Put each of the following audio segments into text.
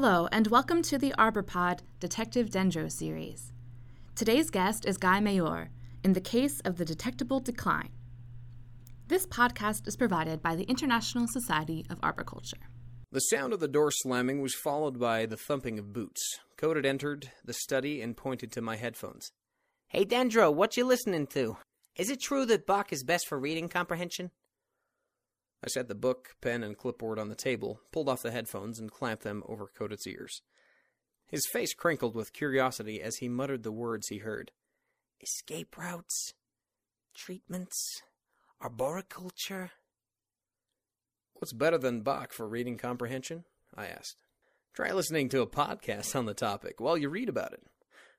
Hello, and welcome to the ArborPod Detective Dendro series. Today's guest is Guy Meilleur in the case of the detectable decline. This podcast is provided by the International Society of Arboriculture. The sound of the door slamming was followed by the thumping of boots. Codit entered the study and pointed to my headphones. Hey, Dendro, what you listening to? Is it true that Bach is best for reading comprehension? I set the book, pen, and clipboard on the table, pulled off the headphones, and clamped them over Codit's ears. His face crinkled with curiosity as he muttered the words he heard. Escape routes, treatments, arboriculture. What's better than Bach for reading comprehension? I asked. Try listening to a podcast on the topic while you read about it.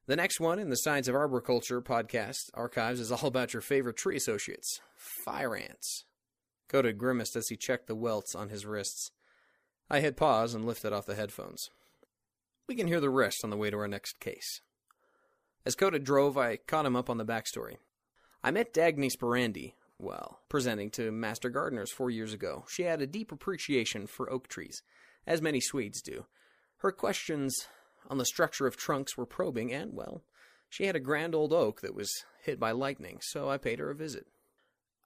The next one in the Science of Arboriculture podcast archives is all about your favorite tree associates, fire ants. Codit grimaced as he checked the welts on his wrists. I hit pause and lifted off the headphones. We can hear the rest on the way to our next case. As Codit drove, I caught him up on the backstory. I met Dagny Sperandi, well, presenting to Master Gardeners four years ago. She had a deep appreciation for oak trees, as many Swedes do. Her questions on the structure of trunks were probing, and, well, she had a grand old oak that was hit by lightning, so I paid her a visit.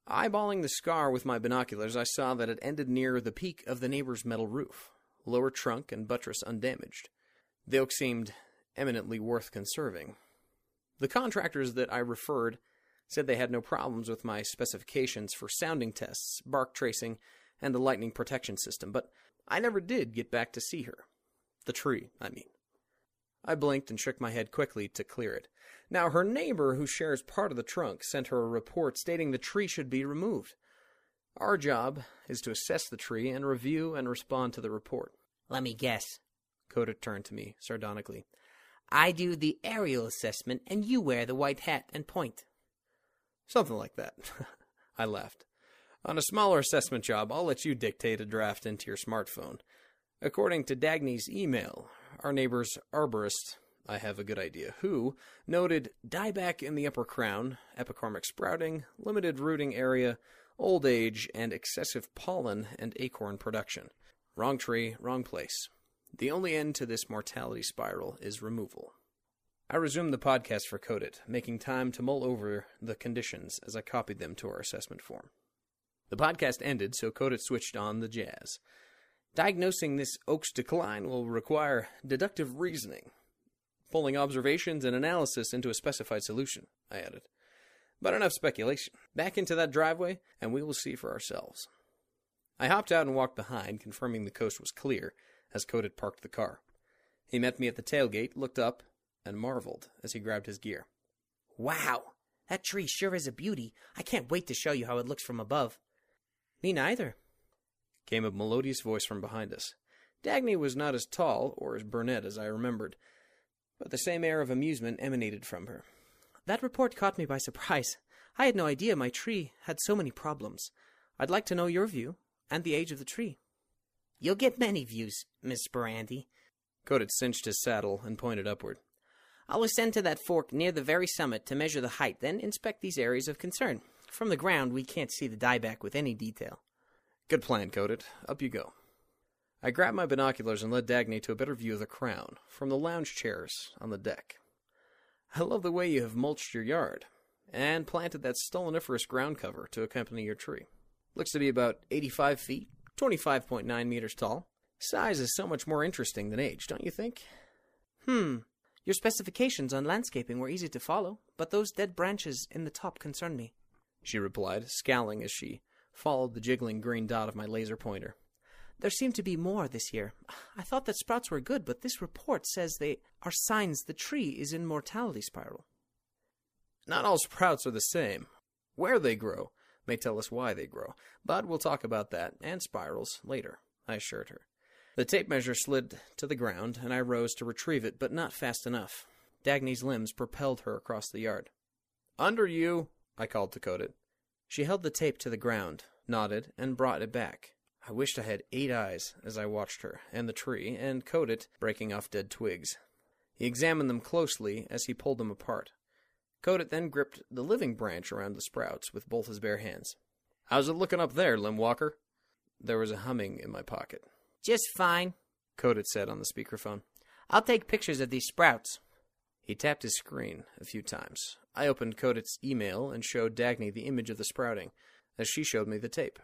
Eyeballing the scar with my binoculars, I saw that it ended near the peak of the neighbor's metal roof, lower trunk and buttress undamaged. The oak seemed eminently worth conserving. The contractors that I referred said they had no problems with my specifications for sounding tests, bark tracing, and the lightning protection system, but I never did get back to see her. The tree, I mean. I blinked and shook my head quickly to clear it. Now, her neighbor, who shares part of the trunk, sent her a report stating the tree should be removed. Our job is to assess the tree and review and respond to the report. Let me guess. Codit turned to me sardonically. I do the aerial assessment, and you wear the white hat and point. Something like that. I laughed. On a smaller assessment job, I'll let you dictate a draft into your smartphone. According to Dagny's email, our neighbor's arborist, I have a good idea who, noted dieback in the upper crown, epicormic sprouting, limited rooting area, old age, and excessive pollen and acorn production. Wrong tree, wrong place. The only end to this mortality spiral is removal. I resumed the podcast for Codit, making time to mull over the conditions as I copied them to our assessment form. The podcast ended, so Codit switched on the jazz. Diagnosing this oak's decline will require deductive reasoning, pulling observations and analysis into a specified solution, I added. But enough speculation. Back into that driveway, and we will see for ourselves. I hopped out and walked behind, confirming the coast was clear, as Codit parked the car. He met me at the tailgate, looked up, and marveled as he grabbed his gear. Wow! That tree sure is a beauty. I can't wait to show you how it looks from above. Me neither, came a melodious voice from behind us. Dagny was not as tall or as brunette as I remembered, but the same air of amusement emanated from her. That report caught me by surprise. I had no idea my tree had so many problems. I'd like to know your view and the age of the tree. You'll get many views, Miss Brandy. Codit cinched his saddle and pointed upward. I'll ascend to that fork near the very summit to measure the height, then inspect these areas of concern. From the ground, we can't see the dieback with any detail. Good plan, Codit. Up you go. I grabbed my binoculars and led Dagny to a better view of the crown from the lounge chairs on the deck. I love the way you have mulched your yard and planted that stoloniferous ground cover to accompany your tree. Looks to be about 85 feet, 25.9 meters tall. Size is so much more interesting than age, don't you think? Hmm. Your specifications on landscaping were easy to follow, but those dead branches in the top concern me, she replied, scowling as she followed the jiggling green dot of my laser pointer. There seem to be more this year. I thought that sprouts were good, but this report says they are signs the tree is in mortality spiral. Not all sprouts are the same. Where they grow may tell us why they grow, but we'll talk about that and spirals later, I assured her. The tape measure slid to the ground, and I rose to retrieve it, but not fast enough. Dagny's limbs propelled her across the yard. Under you, I called to Codit. She held the tape to the ground, nodded, and brought it back. I wished I had eight eyes as I watched her, and the tree, and Codit breaking off dead twigs. He examined them closely as he pulled them apart. Codit then gripped the living branch around the sprouts with both his bare hands. How's it looking up there, Limb Walker? There was a humming in my pocket. Just fine. Codit said on the speakerphone. I'll take pictures of these sprouts. He tapped his screen a few times. I opened Codit's email and showed Dagny the image of the sprouting, as she showed me the tape.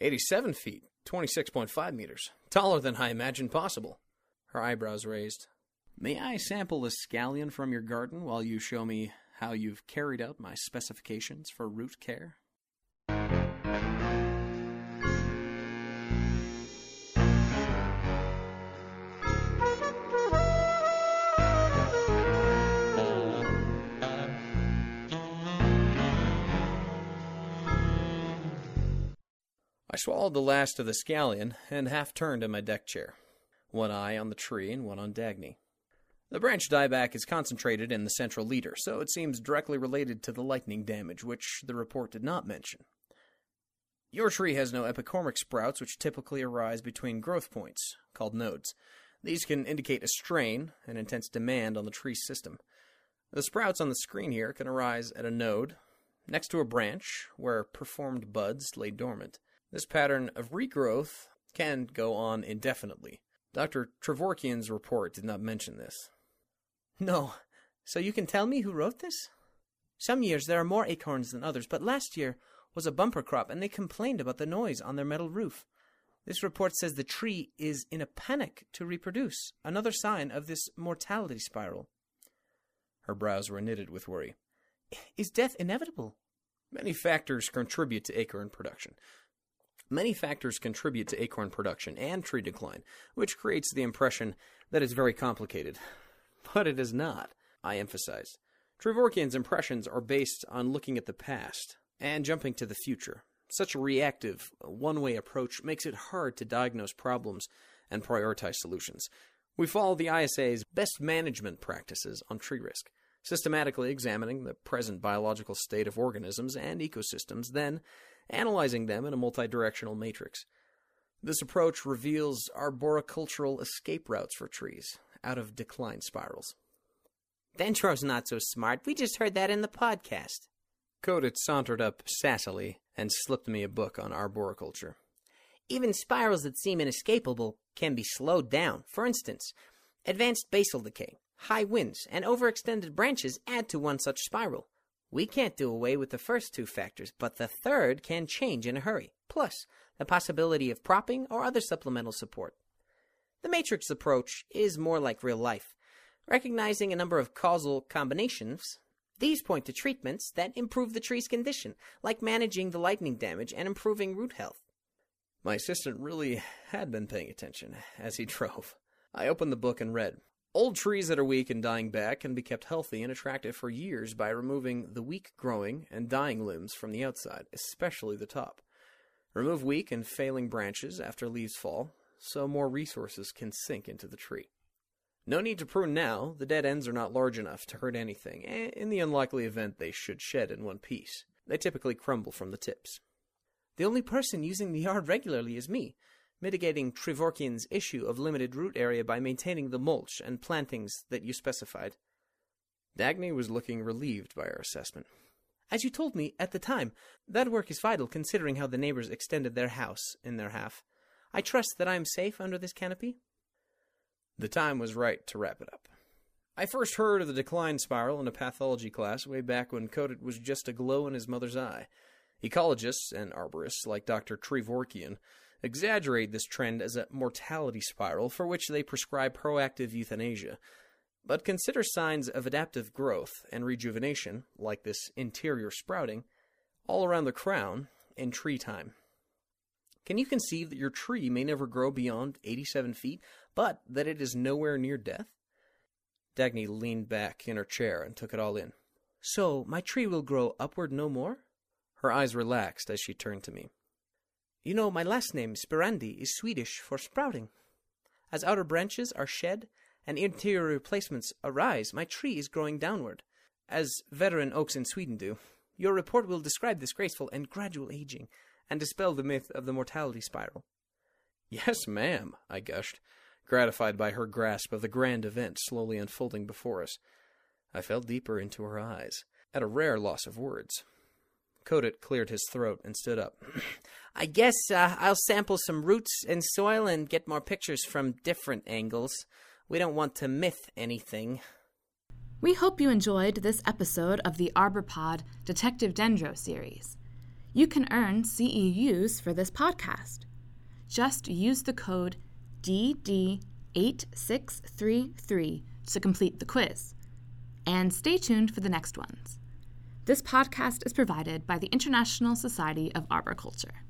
87 feet, 26.5 meters. Taller than I imagined possible. Her eyebrows raised. May I sample the scallion from your garden while you show me how you've carried out my specifications for root care? I swallowed the last of the scallion and half turned in my deck chair, one eye on the tree and one on Dagny. The branch dieback is concentrated in the central leader, so it seems directly related to the lightning damage, which the report did not mention. Your tree has no epicormic sprouts, which typically arise between growth points, called nodes. These can indicate a strain and intense demand on the tree system. The sprouts on the screen here can arise at a node, next to a branch, where preformed buds lay dormant. This pattern of regrowth can go on indefinitely. Dr. Trevorkian's report did not mention this. No. So you can tell me who wrote this? Some years there are more acorns than others, but last year was a bumper crop and they complained about the noise on their metal roof. This report says the tree is in a panic to reproduce, another sign of this mortality spiral. Her brows were knitted with worry. Is death inevitable? Many factors contribute to acorn production. Many factors contribute to acorn production and tree decline, which creates the impression that it's very complicated. But it is not, I emphasize. Trevorkian's impressions are based on looking at the past and jumping to the future. Such a reactive, one way approach makes it hard to diagnose problems and prioritize solutions. We follow the ISA's best management practices on tree risk, systematically examining the present biological state of organisms and ecosystems, then analyzing them in a multidirectional matrix. This approach reveals arboricultural escape routes for trees out of decline spirals. Dendro's not so smart. We just heard that in the podcast. Codit sauntered up sassily and slipped me a book on arboriculture. Even spirals that seem inescapable can be slowed down. For instance, advanced basal decay, high winds, and overextended branches add to one such spiral. We can't do away with the first two factors, but the third can change in a hurry, plus the possibility of propping or other supplemental support. The matrix approach is more like real life, recognizing a number of causal combinations. These point to treatments that improve the tree's condition, like managing the lightning damage and improving root health. My assistant really had been paying attention as he drove. I opened the book and read. Old trees that are weak and dying back can be kept healthy and attractive for years by removing the weak growing and dying limbs from the outside, especially the top. Remove weak and failing branches after leaves fall, so more resources can sink into the tree. No need to prune now, the dead ends are not large enough to hurt anything, in the unlikely event they should shed in one piece. They typically crumble from the tips. The only person using the yard regularly is me, mitigating Trevorkian's issue of limited root area by maintaining the mulch and plantings that you specified. Dagny was looking relieved by our assessment. As you told me at the time, that work is vital considering how the neighbors extended their house in their half. I trust that I am safe under this canopy? The time was right to wrap it up. I first heard of the decline spiral in a pathology class way back when Codit was just a glow in his mother's eye. Ecologists and arborists like Dr. Trevorkian exaggerate this trend as a mortality spiral for which they prescribe proactive euthanasia. But consider signs of adaptive growth and rejuvenation, like this interior sprouting, all around the crown in tree time. Can you conceive that your tree may never grow beyond 87 feet, but that it is nowhere near death? Dagny leaned back in her chair and took it all in. So, my tree will grow upward no more? Her eyes relaxed as she turned to me. You know, my last name, Spirandi, is Swedish for sprouting. As outer branches are shed and interior replacements arise, my tree is growing downward, as veteran oaks in Sweden do. Your report will describe this graceful and gradual aging and dispel the myth of the mortality spiral. Yes, ma'am, I gushed, gratified by her grasp of the grand event slowly unfolding before us. I fell deeper into her eyes, at a rare loss of words. Codit cleared his throat and stood up. I guess uh, I'll sample some roots and soil and get more pictures from different angles. We don't want to myth anything. We hope you enjoyed this episode of the ArborPod Detective Dendro series. You can earn CEUs for this podcast. Just use the code DD8633 to complete the quiz. And stay tuned for the next ones. This podcast is provided by the International Society of Arboriculture.